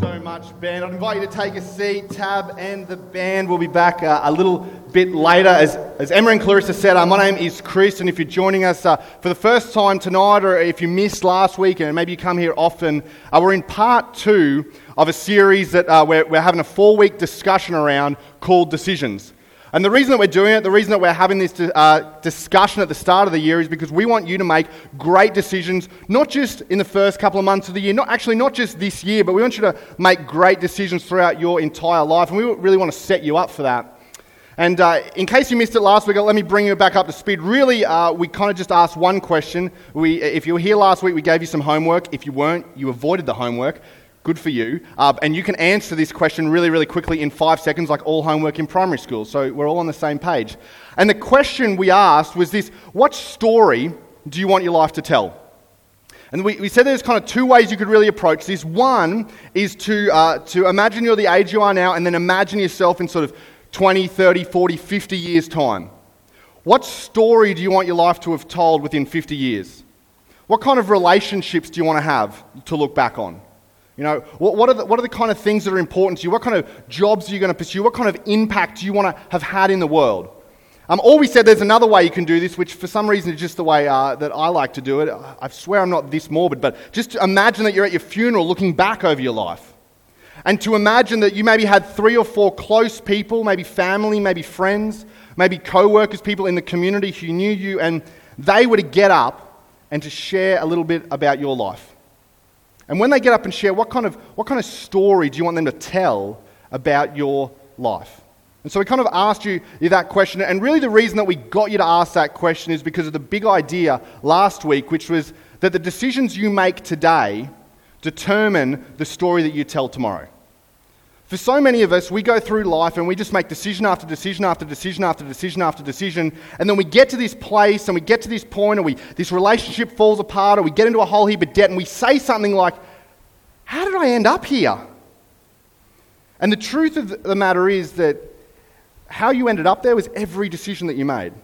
so much, Ben. I'd invite you to take a seat. Tab and the band will be back uh, a little bit later. As, as Emma and Clarissa said, uh, my name is Chris, and if you're joining us uh, for the first time tonight, or if you missed last week, and maybe you come here often, uh, we're in part two of a series that uh, we're, we're having a four week discussion around called Decisions. And the reason that we're doing it, the reason that we're having this uh, discussion at the start of the year is because we want you to make great decisions, not just in the first couple of months of the year, not actually not just this year, but we want you to make great decisions throughout your entire life. And we really want to set you up for that. And uh, in case you missed it last week, let me bring you back up to speed. Really, uh, we kind of just asked one question. We, if you were here last week, we gave you some homework. If you weren't, you avoided the homework. Good for you. Uh, and you can answer this question really, really quickly in five seconds, like all homework in primary school. So we're all on the same page. And the question we asked was this What story do you want your life to tell? And we, we said there's kind of two ways you could really approach this. One is to, uh, to imagine you're the age you are now, and then imagine yourself in sort of 20, 30, 40, 50 years' time. What story do you want your life to have told within 50 years? What kind of relationships do you want to have to look back on? You know, what, what, are the, what are the kind of things that are important to you? What kind of jobs are you going to pursue? What kind of impact do you want to have had in the world? Um, or we said there's another way you can do this, which for some reason is just the way uh, that I like to do it. I swear I'm not this morbid, but just imagine that you're at your funeral looking back over your life. And to imagine that you maybe had three or four close people, maybe family, maybe friends, maybe co workers, people in the community who knew you, and they were to get up and to share a little bit about your life. And when they get up and share, what kind of, what kind of story do you want them to tell about your life? And so we kind of asked you that question. And really, the reason that we got you to ask that question is because of the big idea last week, which was that the decisions you make today determine the story that you tell tomorrow. For so many of us, we go through life and we just make decision after decision after decision after decision after decision, and then we get to this place and we get to this and we, this relationship falls apart, or we get into a whole heap of debt, and we say something like, How did I end up here? And the truth of the matter is that how you ended up there was every decision that you made.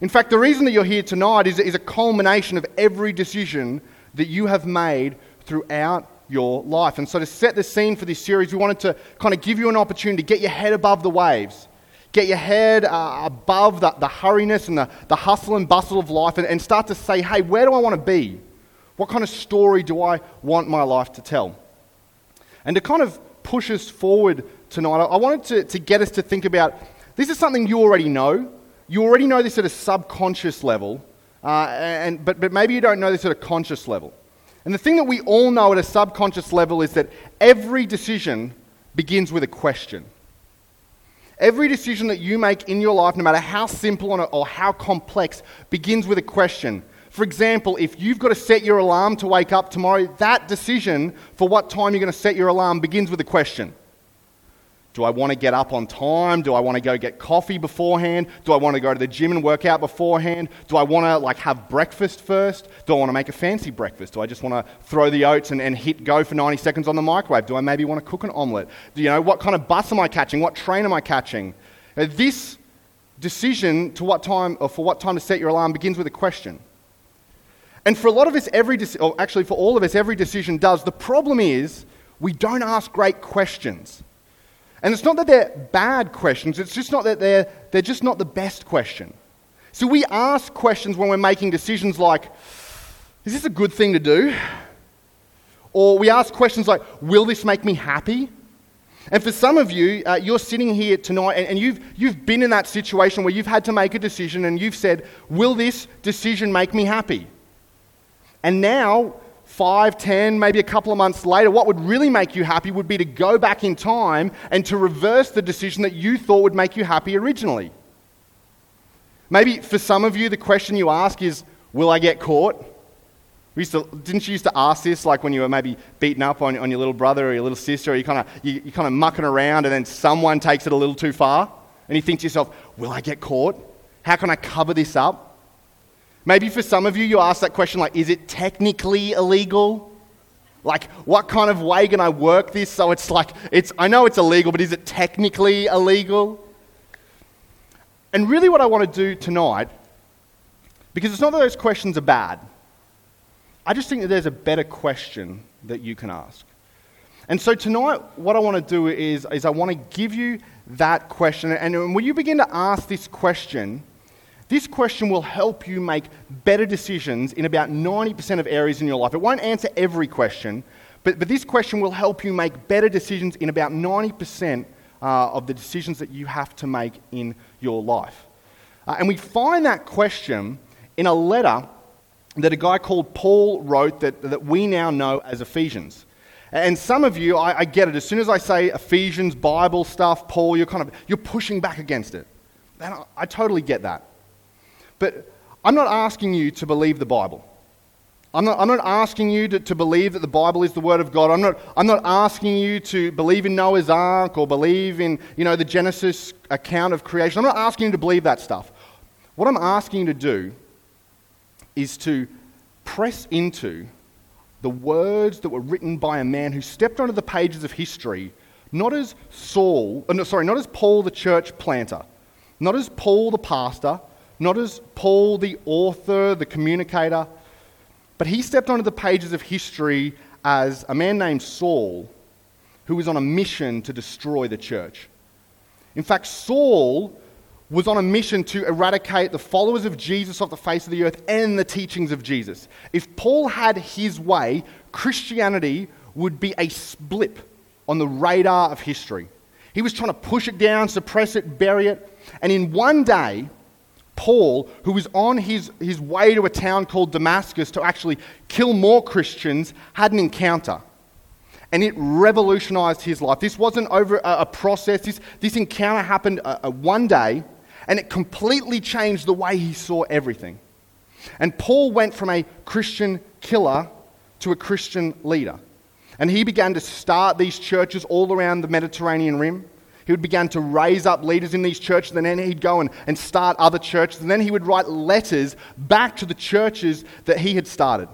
In fact, the reason that you're here tonight is, is a culmination of every decision that you have made throughout your life. And so, to set the scene for this series, we wanted to kind of give you an opportunity to get your head above the waves, get your head uh, above the, the hurriness and the, the hustle and bustle of life, and, and start to say, hey, where do I want to be? What kind of story do I want my life to tell? And to kind of push us forward tonight, I wanted to, to get us to think about this is something you already know. You already know this at a subconscious level, uh, and, but, but maybe you don't know this at a conscious level. And the thing that we all know at a subconscious level is that every decision begins with a question. Every decision that you make in your life, no matter how simple or how complex, begins with a question. For example, if you've got to set your alarm to wake up tomorrow, that decision for what time you're going to set your alarm begins with a question. Do I want to get up on time? Do I want to go get coffee beforehand? Do I want to go to the gym and work out beforehand? Do I want to like have breakfast first? Do I want to make a fancy breakfast? Do I just want to throw the oats and, and hit go for 90 seconds on the microwave? Do I maybe want to cook an omelette? Do you know what kind of bus am I catching? What train am I catching? Uh, this decision to what time or for what time to set your alarm begins with a question. And for a lot of us, every de- or actually for all of us, every decision does. The problem is we don't ask great questions. And it's not that they're bad questions, it's just not that they're, they're just not the best question. So we ask questions when we're making decisions like, is this a good thing to do? Or we ask questions like, will this make me happy? And for some of you, uh, you're sitting here tonight and, and, you've, you've been in that situation where you've had to make a decision and you've said, Will this decision make me happy? And now five, ten, maybe a couple of months later, what would really make you happy would be to go back in time and to reverse the decision that you thought would make you happy originally. Maybe for some of you, the question you ask is, Will I get caught? We used To, didn't you used to ask this like when you were maybe beaten up on, on your little brother or your little sister, or you kind of you, you kind of mucking around, and then someone takes it a little too far, and you think to yourself, "Will I get caught? How can I cover this up?" Maybe for some of you, you ask that question like, is it technically illegal? Like, what kind of way can I work this so it's like, it's, I know it's illegal, but is it technically illegal? And really, what I want to do tonight, because it's not that those questions are bad, I just think that there's a better question that you can ask. And so tonight, what I want to do is, is I want to give you that question. And when you begin to ask this question, this question will help you make better decisions in about 90% of areas in your life. It won't answer every question, but, but this question will help you make better decisions in about 90% uh, of the decisions that you have to make in your life. Uh, and we find that question in a letter that a guy called Paul wrote that, that we now know as Ephesians. And some of you, I, I, get it. As soon as I say Ephesians, Bible stuff, Paul, you're kind of you're pushing back against it. And I, I totally get that. But I'm not asking you to believe the Bible. I'm not, I'm not asking you to, to believe that the Bible is the Word of God. I'm not, I'm not asking you to believe in Noah's Ark or believe in you know, the Genesis account of creation. I'm not asking you to believe that stuff. What I'm asking you to do is to press into the words that were written by a man who stepped onto the pages of history, not as Saul, uh, no, sorry, not as Paul the church planter, not as Paul the pastor, not as Paul the author, the communicator, but he stepped onto the pages of history as a man named Saul who was on a mission to destroy the church. In fact, Saul was on a mission to eradicate the followers of Jesus off the face of the earth and the teachings of Jesus. If Paul had his way, Christianity would be a blip on the radar of history. He was trying to push it down, suppress it, bury it. And in one day, Paul, who was on his, his way to a town called Damascus to actually kill more Christians, had an encounter. And it revolutionized his life. This wasn't over a, a process, this, this encounter happened a, a one day and it completely changed the way he saw everything. And Paul went from a Christian killer to a Christian leader. And he began to start these churches all around the Mediterranean rim. He would begin to raise up leaders in these churches, and then he'd go and, and start other churches. And then he would write letters back to the churches that he had started.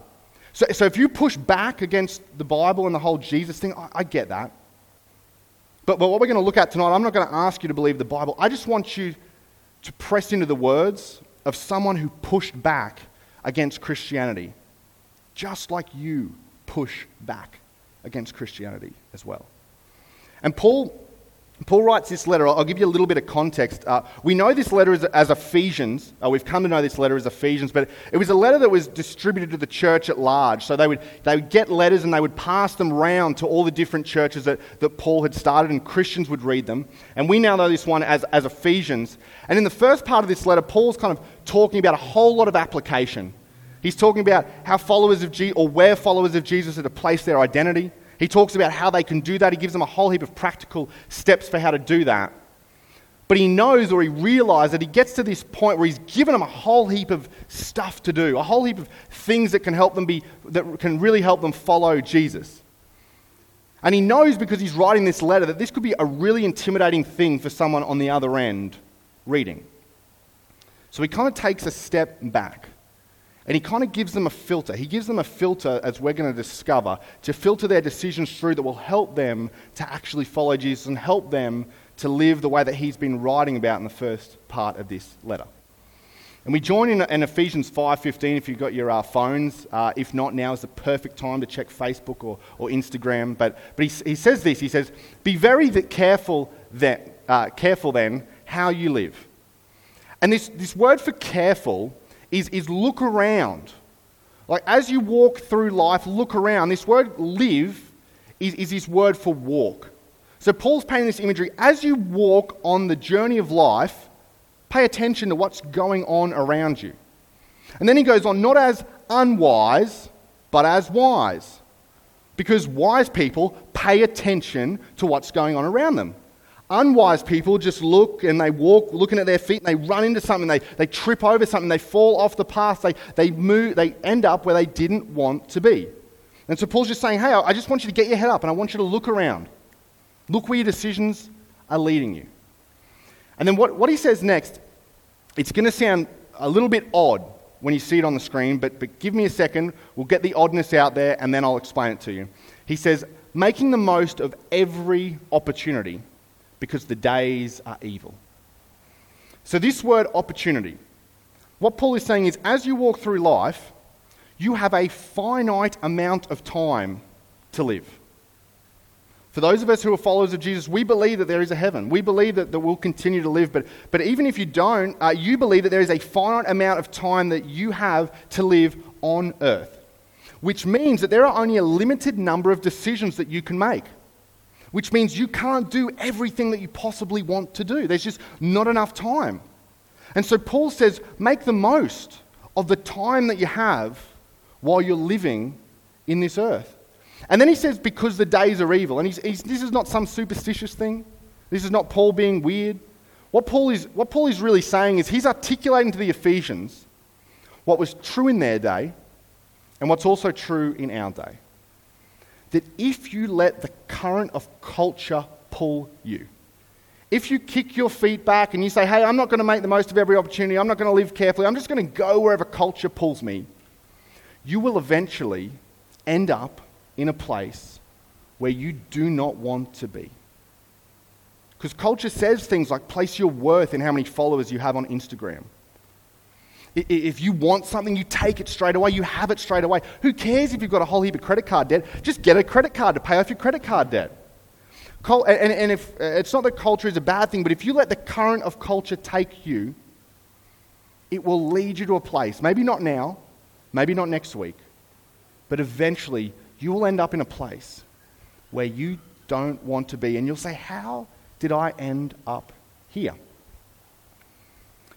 So, so if you push back against the Bible and the whole Jesus thing, I, I get that. But, but what we're going to look at tonight, I'm not going to ask you to believe the Bible. I just want you to press into the words of someone who pushed back against Christianity, just like you push back against Christianity as well. And Paul Paul writes this letter. I'll give you a little bit of context. Uh, we know this letter as, as Ephesians. Uh, we've come to know this letter as Ephesians, but it was a letter that was distributed to the church at large. So they would, they would get letters and they would pass them round to all the different churches that, that Paul had started, and Christians would read them. And we now know this one as, as Ephesians. And in the first part of this letter, Paul's kind of talking about a whole lot of application. He's talking about how followers of Jesus, or where followers of Jesus are to place their identity. He talks about how they can do that. He gives them a whole heap of practical steps for how to do that. But he knows or he realizes that he gets to this point where he's given them a whole heap of stuff to do, a whole heap of things that can help them be, that can really help them follow Jesus. And he knows because he's writing this letter that this could be a really intimidating thing for someone on the other end reading. So he kind of takes a step back. And he kind of gives them a filter. He gives them a filter, as we're going to discover, to filter their decisions through that will help them to actually follow Jesus and help them to live the way that he's been writing about in the first part of this letter. And we join in, in Ephesians 5.15 if you've got your uh, phones. Uh, if not, now is the perfect time to check Facebook or, or Instagram. But, but he, he says this, he says, be very careful, that, uh, careful then how you live. And this, this word for careful is, is look around. Like as you walk through life, look around. This word live is, is this word for walk. So Paul's painting this imagery. As you walk on the journey of life, pay attention to what's going on around you. And then he goes on, not as unwise, but as wise. Because wise people pay attention to what's going on around them. Unwise people just look and they walk looking at their feet and they run into something, they, they trip over something, they fall off the path, they, they, move, they end up where they didn't want to be. And so Paul's just saying, hey, I just want you to get your head up and I want you to look around. Look where your decisions are leading you. And then what, what he says next, it's going to sound a little bit odd when you see it on the screen, but, but give me a second. We'll get the oddness out there and then I'll explain it to you. He says, making the most of every opportunity because the days are evil. So, this word opportunity, what Paul is saying is as you walk through life, you have a finite amount of time to live. For those of us who are followers of Jesus, we believe that there is a heaven. We believe that, that we'll continue to live. But, but even if you don't, uh, you believe that there is a finite amount of time that you have to live on earth, which means that there are only a limited number of decisions that you can make, which means you can't do everything that you possibly want to do. There's just not enough time. And so Paul says, make the most of the time that you have while you're living in this earth. And then he says, because the days are evil. And he's, he's, this is not some superstitious thing. This is not Paul being weird. What Paul, is, what Paul is really saying is he's articulating to the Ephesians what was true in their day and what's also true in our day. That if you let the current of culture pull you, if you kick your feet back and you say, hey, I'm not going to make the most of every opportunity, I'm not going to live carefully, I'm just going to go wherever culture pulls me, you will eventually end up in a place where you do not want to be. Because culture says things like place your worth in how many followers you have on Instagram. If you want something, you take it straight away, you have it straight away. Who cares if you've got a whole heap of credit card debt? Just get a credit card to pay off your credit card debt. And if, uh, it's not that culture is a bad thing, but if you let the current of culture take you, it will lead you to a place, maybe not now, maybe not next week, but eventually you will end up in a place where you don't want to be. And you'll say, How did I end up here?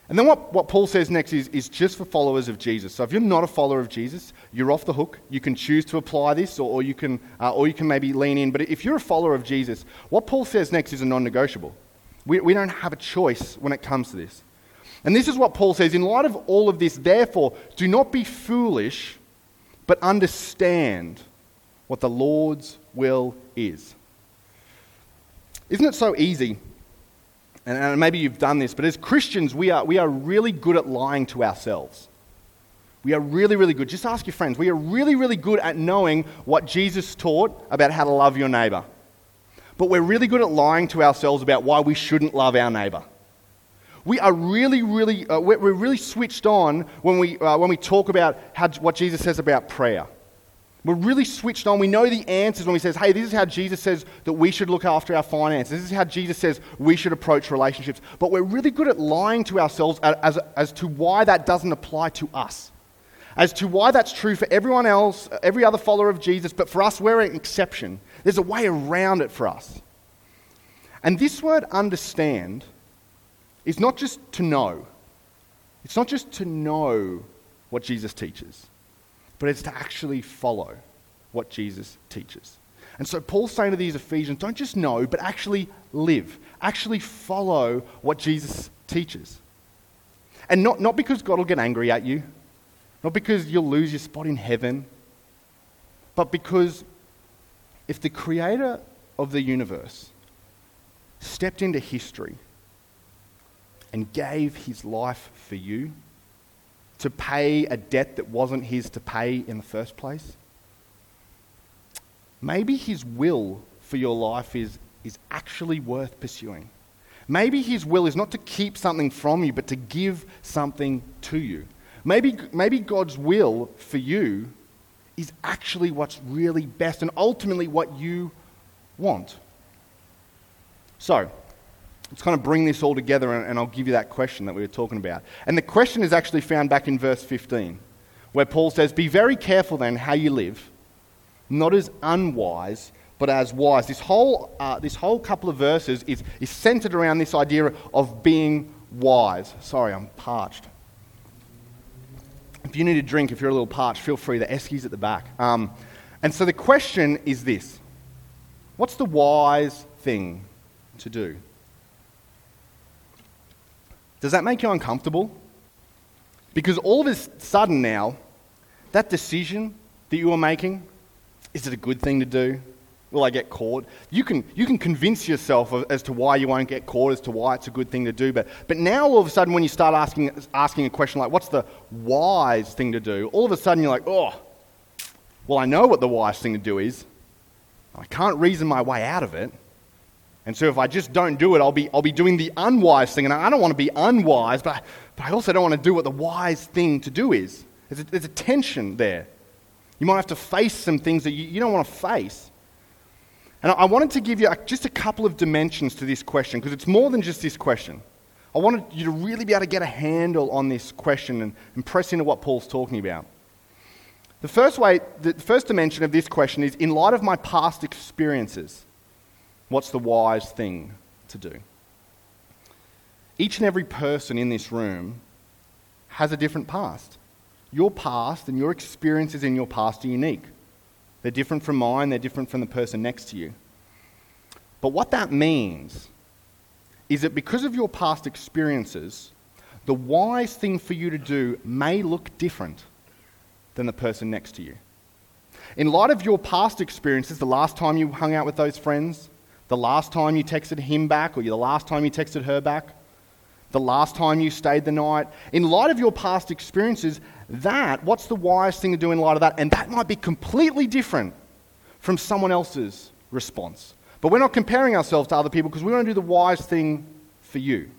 And then what, what Paul says next is, is just for followers of Jesus. So if you're not a follower of Jesus, you're off the hook. You can choose to apply this or, or you, can, uh, or you can maybe lean in. But if you're a follower of Jesus, what Paul says next is a non negotiable. We, we don't have a choice when it comes to this. And this is what Paul says in light of all of this, therefore, do not be foolish, but understand what the Lord's will is. Isn't it so easy? And maybe you've done this, but as Christians, we are, we are really good at lying to ourselves. We are really, really good. Just ask your friends. We are really, really good at knowing what Jesus taught about how to love your neighbor. But we're really good at lying to ourselves about why we shouldn't love our neighbor. We are really, really, uh, we're really switched on when we, uh, when we talk about how, what Jesus says about prayer. We're really switched on. We know the answers when he says, hey, this is how Jesus says that we should look after our finances. This is how Jesus says we should approach relationships. But we're really good at lying to ourselves as, as, to why that doesn't apply to us. As to why that's true for everyone else, every other follower of Jesus, but for us, we're an exception. There's a way around it for us. And this word understand is not just to know, it's not just to know what Jesus teaches but it's to actually follow what Jesus teaches. And so Paul's saying to these Ephesians, don't just know, but actually live. Actually follow what Jesus teaches. And not, not because God will get angry at you, not because you'll lose your spot in heaven, but because if the creator of the universe stepped into history and gave his life for you, to pay a debt that wasn't his to pay in the first place? Maybe his will for your life is, is actually worth pursuing. Maybe his will is not to keep something from you, but to give something to you. Maybe, maybe God's will for you is actually what's really best and ultimately what you want. So, let's kind of bring this all together and, and I'll give you that question that we were talking about. And the question is actually found back in verse 15, where Paul says, Be very careful then how you live, not as unwise, but as wise. This whole, uh, this whole couple of verses is, is centered around this idea of being wise. Sorry, I'm parched. If you need a drink, if you're a little parched, feel free. The Eskies at the back. Um, and so the question is this What's the wise thing to do? Does that make you uncomfortable? Because all of a sudden now, that decision that you are making, is it a good thing to do? Will I get caught? You can, you can convince yourself as to why you won't get caught, as to why it's a good thing to do. But, but now, all of a sudden, when you start asking, asking a question like, what's the wise thing to do? All of a sudden, you're like, oh, well, I know what the wise thing to do is. I can't reason my way out of it. And so if I just don't do it, I'll be, I'll be doing the unwise thing. And I don't want to be unwise, but, but I also don't want to do what the wise thing to do is. There's a, there's a tension there. You might have to face some things that you, you don't want to face. And I wanted to give you just a couple of dimensions to this question because it's more than just this question. I wanted you to really be able to get a handle on this question and, and press into what Paul's talking about. The first way, the first dimension of this question is in light of my past experiences, what's the wise thing to do? Each and every person in this room has a different past. Your past and your experiences in your past are unique. They're different from mine, they're different from the person next to you. But what that means is that because of your past experiences, the wise thing for you to do may look different than the person next to you. In light of your past experiences, the last time you hung out with those friends, the last time you texted him back, or the last time you texted her back, the last time you stayed the night, in light of your past experiences, that, what's the wise thing to do in light of that? And that might be completely different from someone else's response. But we're not comparing ourselves to other people because we want to do the wise thing for you.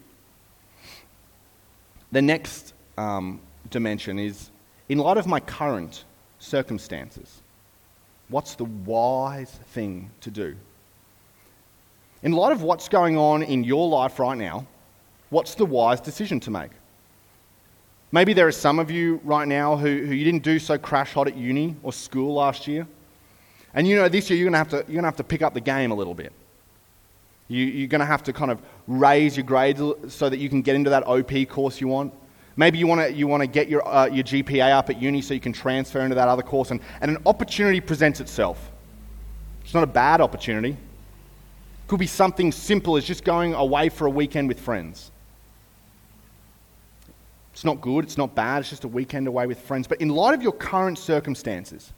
The next um, dimension is in light of my current circumstances, what's the wise thing to do? In light of what's going on in your life right now, what's the wise decision to make? Maybe there are some of you right now who, who you didn't do so crash hot at uni or school last year. And you know, this year you're going to have to, you're going to, have to pick up the game a little bit. You, you're going to have to kind of raise your grades so that you can get into that OP course you want. Maybe you want to, you want to get your, uh, your GPA up at uni so you can transfer into that other course. And, and an opportunity presents itself. It's not a bad opportunity. Could be something simple as just going away for a weekend with friends. It's not good, it's not bad, it's just a weekend away with friends. But in light of your current circumstances,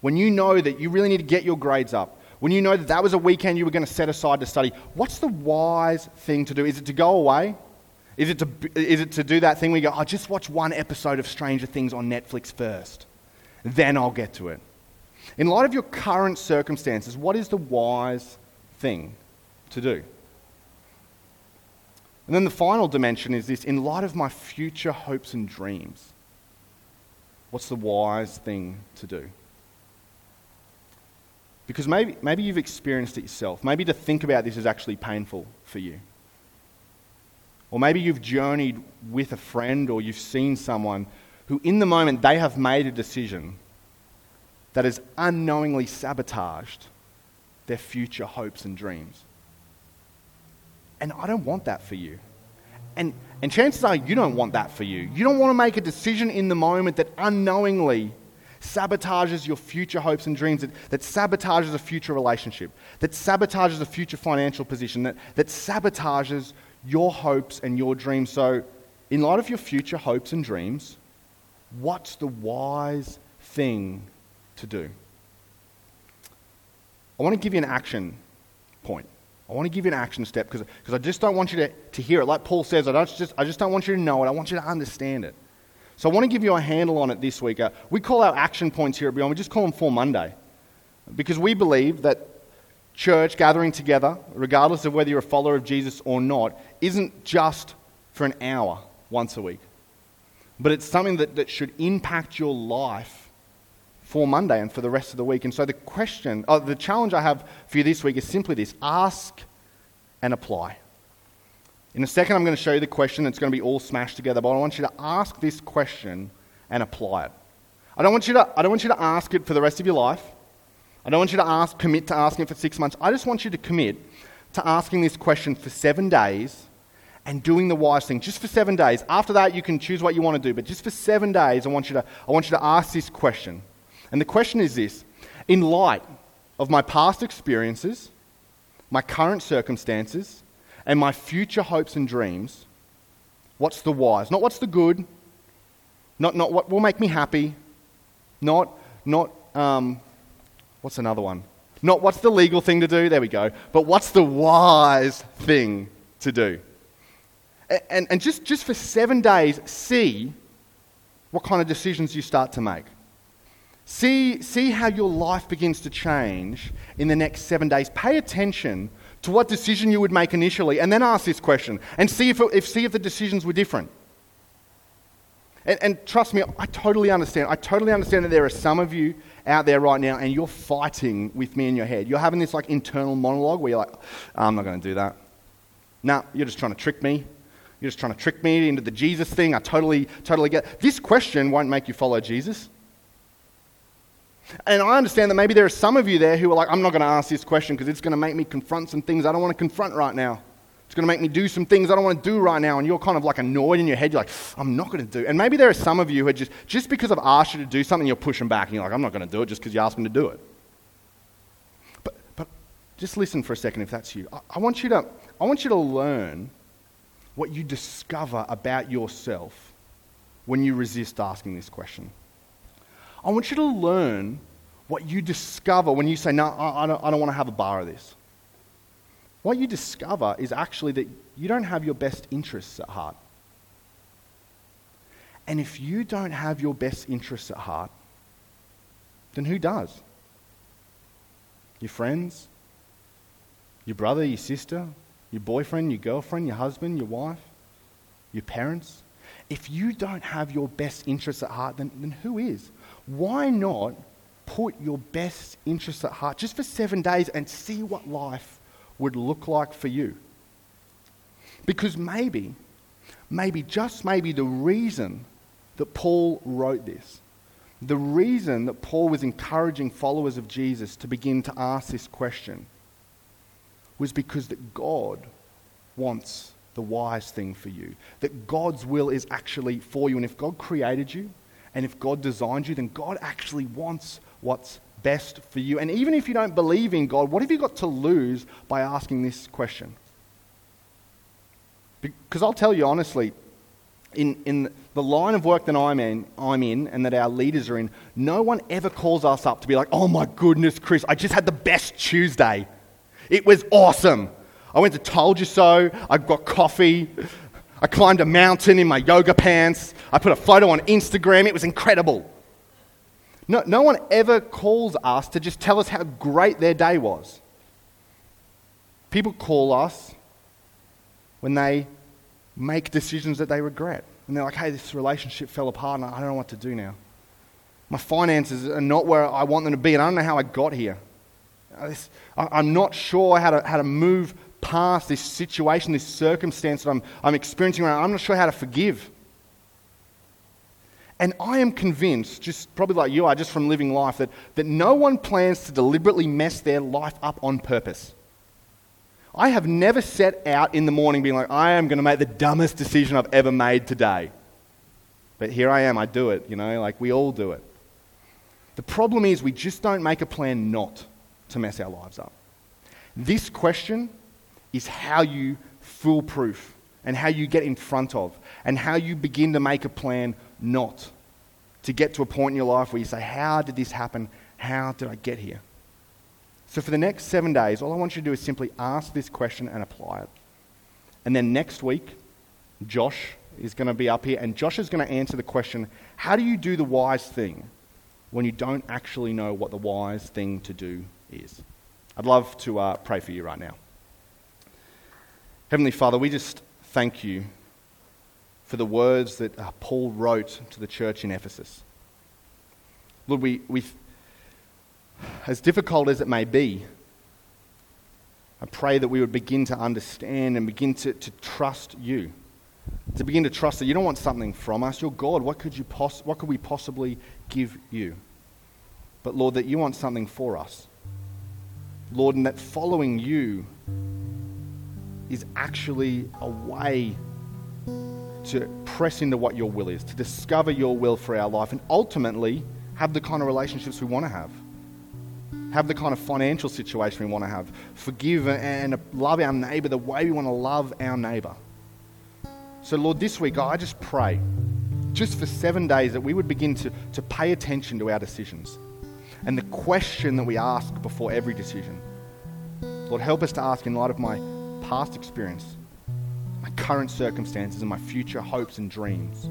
when you know that you really need to get your grades up, when you know that that was a weekend you were going to set aside to study, what's the wise thing to do? Is it to go away? Is it to, is it to do that thing where you go, I'll just watch one episode of Stranger Things on Netflix first, then I'll get to it? In light of your current circumstances, what is the wise thing to do? And then the final dimension is this in light of my future hopes and dreams, what's the wise thing to do? Because maybe, maybe you've experienced it yourself. Maybe to think about this is actually painful for you. Or maybe you've journeyed with a friend or you've seen someone who, in the moment, they have made a decision that has unknowingly sabotaged their future hopes and dreams. And I don't want that for you. And, and chances are you don't want that for you. You don't want to make a decision in the moment that unknowingly sabotages your future hopes and dreams, that, that sabotages a future relationship, that sabotages a future financial position, that, that sabotages your hopes and your dreams. So, in light of your future hopes and dreams, what's the wise thing to do? I want to give you an action point. I want to give you an action step because I just don't want you to, to hear it. Like Paul says, I, don't just, I just don't want you to know it. I want you to understand it. So I want to give you a handle on it this week. Uh, we call our action points here at Beyond, we just call them for Monday. Because we believe that church gathering together, regardless of whether you're a follower of Jesus or not, isn't just for an hour once a week. But it's something that, that should impact your life for Monday and for the rest of the week. And so the question, oh, the challenge I have for you this week is simply this ask and apply. In a second, I'm going to show you the question that's going to be all smashed together, but I want you to ask this question and apply it. I don't want you to, I don't want you to ask it for the rest of your life. I don't want you to ask, commit to asking it for six months. I just want you to commit to asking this question for seven days and doing the wise thing just for seven days. After that, you can choose what you want to do, but just for seven days, I want you to, I want you to ask this question. And the question is this In light of my past experiences, my current circumstances, and my future hopes and dreams, what's the wise? Not what's the good, not, not what will make me happy, not, not um, what's another one? Not what's the legal thing to do, there we go, but what's the wise thing to do? And, and, just, just for seven days, see what kind of decisions you start to make. See, see how your life begins to change in the next seven days. Pay attention to what decision you would make initially, and then ask this question and see if, if, see if the decisions were different. And, and trust me, I totally understand. I totally understand that there are some of you out there right now and you're fighting with me in your head. You're having this like internal monologue where you're like, oh, I'm not going to do that. No, nah, you're just trying to trick me. You're just trying to trick me into the Jesus thing. I totally, totally get. This question won't make you follow Jesus. And I understand that maybe there are some of you there who are like, I'm not going to ask this question because it's going to make me confront some things I don't want to confront right now. It's going to make me do some things I don't want to do right now. And you're kind of like annoyed in your head. You're like, I'm not going to do. And maybe there are some of you who are just, just because I've asked you to do something, you're pushing back and you're like, I'm not going to do it just because you asked me to do it. But, but just listen for a second if that's you. I, I, want you to, I want you to learn what you discover about yourself when you resist asking this question. I want you to learn what you discover when you say, No, I, don't, I don't want to have a bar of this. What you discover is actually that you don't have your best interests at heart. And if you don't have your best interests at heart, then who does? Your friends? Your brother, your sister? Your boyfriend, your girlfriend, your husband, your wife? Your parents? If you don't have your best interests at heart, then, then who is? Why not put your best interests at heart just for seven days and see what life would look like for you? Because maybe, maybe, just maybe, the reason that Paul wrote this, the reason that Paul was encouraging followers of Jesus to begin to ask this question was because that God wants the wise thing for you. That God's will is actually for you. And if God created you, and if God designed you, then God actually wants what's best for you. And even if you don't believe in God, what have you got to lose by asking this question? Because I'll tell you honestly, in, in the line of work that I'm in, I'm in and that our leaders are in, no one ever calls us up to be like, oh my goodness, Chris, I just had the best Tuesday. It was awesome. I went to Told You So, I got coffee, I climbed a mountain in my yoga pants. I put a photo on Instagram. It was incredible. No, no one ever calls us to just tell us how great their day was. People call us when they make decisions that they regret. And they're like, hey, this relationship fell apart and I don't know what to do now. My finances are not where I want them to be and I don't know how I got here. Uh, I'm not sure how to, how to move past this situation, this circumstance that I'm, I'm experiencing right now. I'm not sure how to forgive. And I am convinced, just probably like you are, just from living life, that, that no one plans to deliberately mess their life up on purpose. I have never set out in the morning being like, I am going to make the dumbest decision I've ever made today. But here I am, I do it, you know, like we all do it. The problem is we just don't make a plan not to mess our lives up. This question is how you foolproof and how you get in front of and how you begin to make a plan not to get to a point in your life where you say, How did this happen? How did I get here? So, for the next seven days, all I want you to do is simply ask this question and apply it. And then next week, Josh is going to be up here, and Josh is going to answer the question How do you do the wise thing when you don't actually know what the wise thing to do is? I'd love to uh, pray for you right now. Heavenly Father, we just thank you for the words that uh, Paul wrote to the church in Ephesus. Lord, we, we, as difficult as it may be, I pray that we would begin to understand and begin to, to trust you. To begin to trust that you don't want something from us. You're God. What could, you poss- what could we possibly give you? But Lord, that you want something for us. Lord, and that following you is actually a way to press into what your will is, to discover your will for our life, and ultimately have the kind of relationships we want to have. Have the kind of financial situation we want to have. Forgive and love our neighbor the way we want to love our neighbor. So, Lord, this week I just pray, just for seven days, that we would begin to, to pay attention to our decisions and the question that we ask before every decision. Lord, help us to ask in light of my past experience, my current circumstances, and my future hopes and dreams.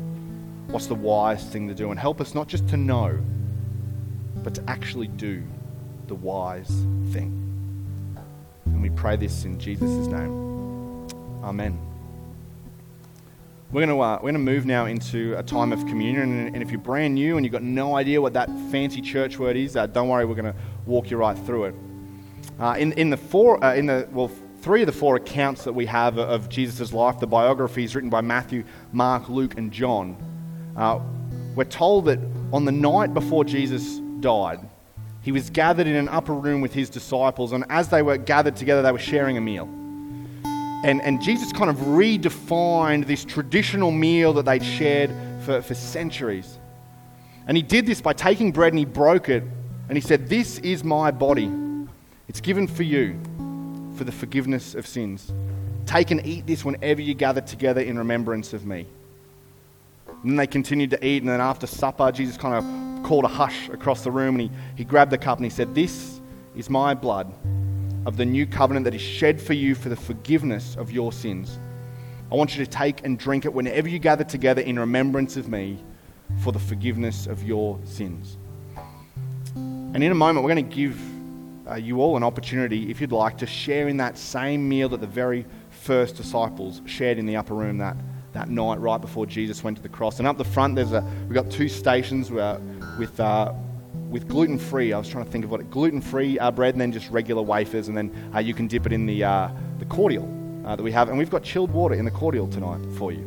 What's the wise thing to do? And help us not just to know, but to actually do the wise thing. And we pray this in Jesus' name. Amen. We're going to uh, we're going to move now into a time of communion, and, and, if you're brand new and you've got no idea what that fancy church word is, uh, don't worry, we're going to walk you right through it. Uh, in in the four uh, in the well three of the four accounts that we have of Jesus' life, the biographies written by Matthew, Mark, Luke, and John, uh, we're told that on the night before Jesus died, he was gathered in an upper room with his disciples, and as they were gathered together, they were sharing a meal. And, and Jesus kind of redefined this traditional meal that they'd shared for, for centuries. And he did this by taking bread and he broke it and he said, This is my body. It's given for you for the forgiveness of sins. Take and eat this whenever you gather together in remembrance of me. And then they continued to eat, and then after supper, Jesus kind of called a hush across the room and he, he grabbed the cup and he said, This is my blood of the new covenant that is shed for you for the forgiveness of your sins. I want you to take and drink it whenever you gather together in remembrance of me for the forgiveness of your sins. And in a moment, we're going to give uh, you all an opportunity, if you'd like, to share in that same meal that the very first disciples shared in the upper room that, that night right before Jesus went to the cross. And up the front, there's a, we've got two stations where, with. Uh, with gluten free. I was trying to think of what gluten free uh, bread, and then just regular wafers, and then uh, you can dip it in the uh, the cordial uh, that we have, and we've got chilled water in the cordial tonight for you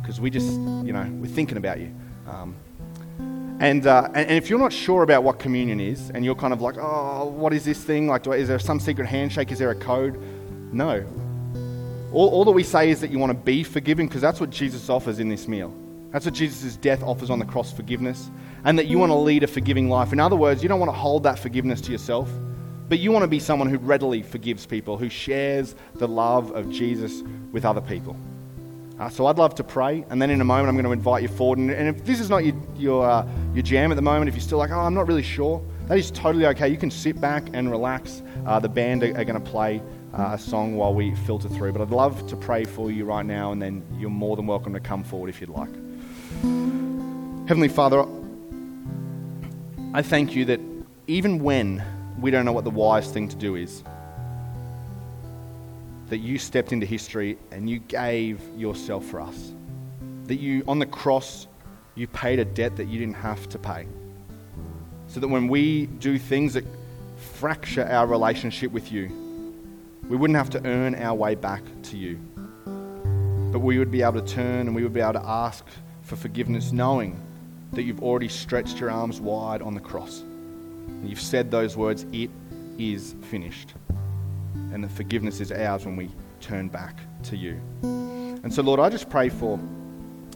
because we just you know we're thinking about you. Um, and, uh, and, if you're not sure about what communion is, and you're kind of like, oh, what is this thing? Like, I, is there some secret handshake? Is there a code? No. All, all that we say is that you want to be forgiven because that's what Jesus offers in this meal. That's what Jesus' death offers on the cross forgiveness and that you want to lead a forgiving life. In other words, you don't want to hold that forgiveness to yourself, but you want to be someone who readily forgives people, who shares the love of Jesus with other people. Uh, so I'd love to pray, and then in a moment I'm going to invite you forward. And, and if this is not your, your, uh, your jam at the moment, if you're still like, oh, I'm not really sure, that is totally okay. You can sit back and relax. Uh, the band are, are going to play uh, a song while we filter through. But I'd love to pray for you right now, and then you're more than welcome to come forward if you'd like. Heavenly Father, I thank you that even when we don't know what the wise thing to do is, that you stepped into history and you gave yourself for us. That you, on the cross, you paid a debt that you didn't have to pay. So that when we do things that fracture our relationship with you, we wouldn't have to earn our way back to you. But we would be able to turn and we would be able to ask for forgiveness, knowing that you've already stretched your arms wide on the cross. And you've said those words, it is finished. And the forgiveness is ours when we turn back to you. And so, Lord, I just pray for,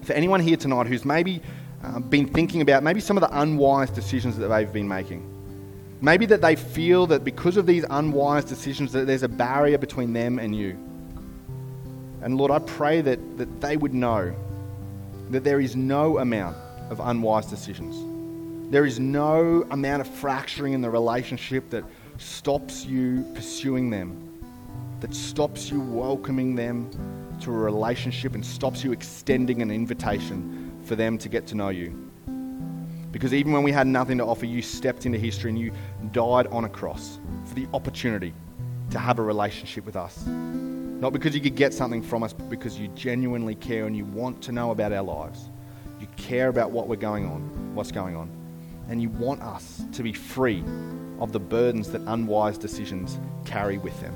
for anyone here tonight who's maybe uh, been thinking about maybe some of the unwise decisions that they've been making. Maybe that they feel that because of these unwise decisions that there's a barrier between them and you. And Lord, I pray that, that they would know that there is no amount of unwise decisions. There is no amount of fracturing in the relationship that stops you pursuing them, that stops you welcoming them to a relationship and stops you extending an invitation for them to get to know you. Because even when we had nothing to offer, you stepped into history and you died on a cross for the opportunity to have a relationship with us. Not because you could get something from us, but because you genuinely care and you want to know about our lives. You care about what we're going on, what's going on. And you want us to be free of the burdens that unwise decisions carry with them.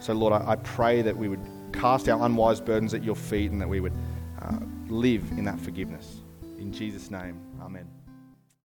So, Lord, I, pray that we would cast our unwise burdens at your feet and that we would uh, live in that forgiveness. In Jesus' name, amen.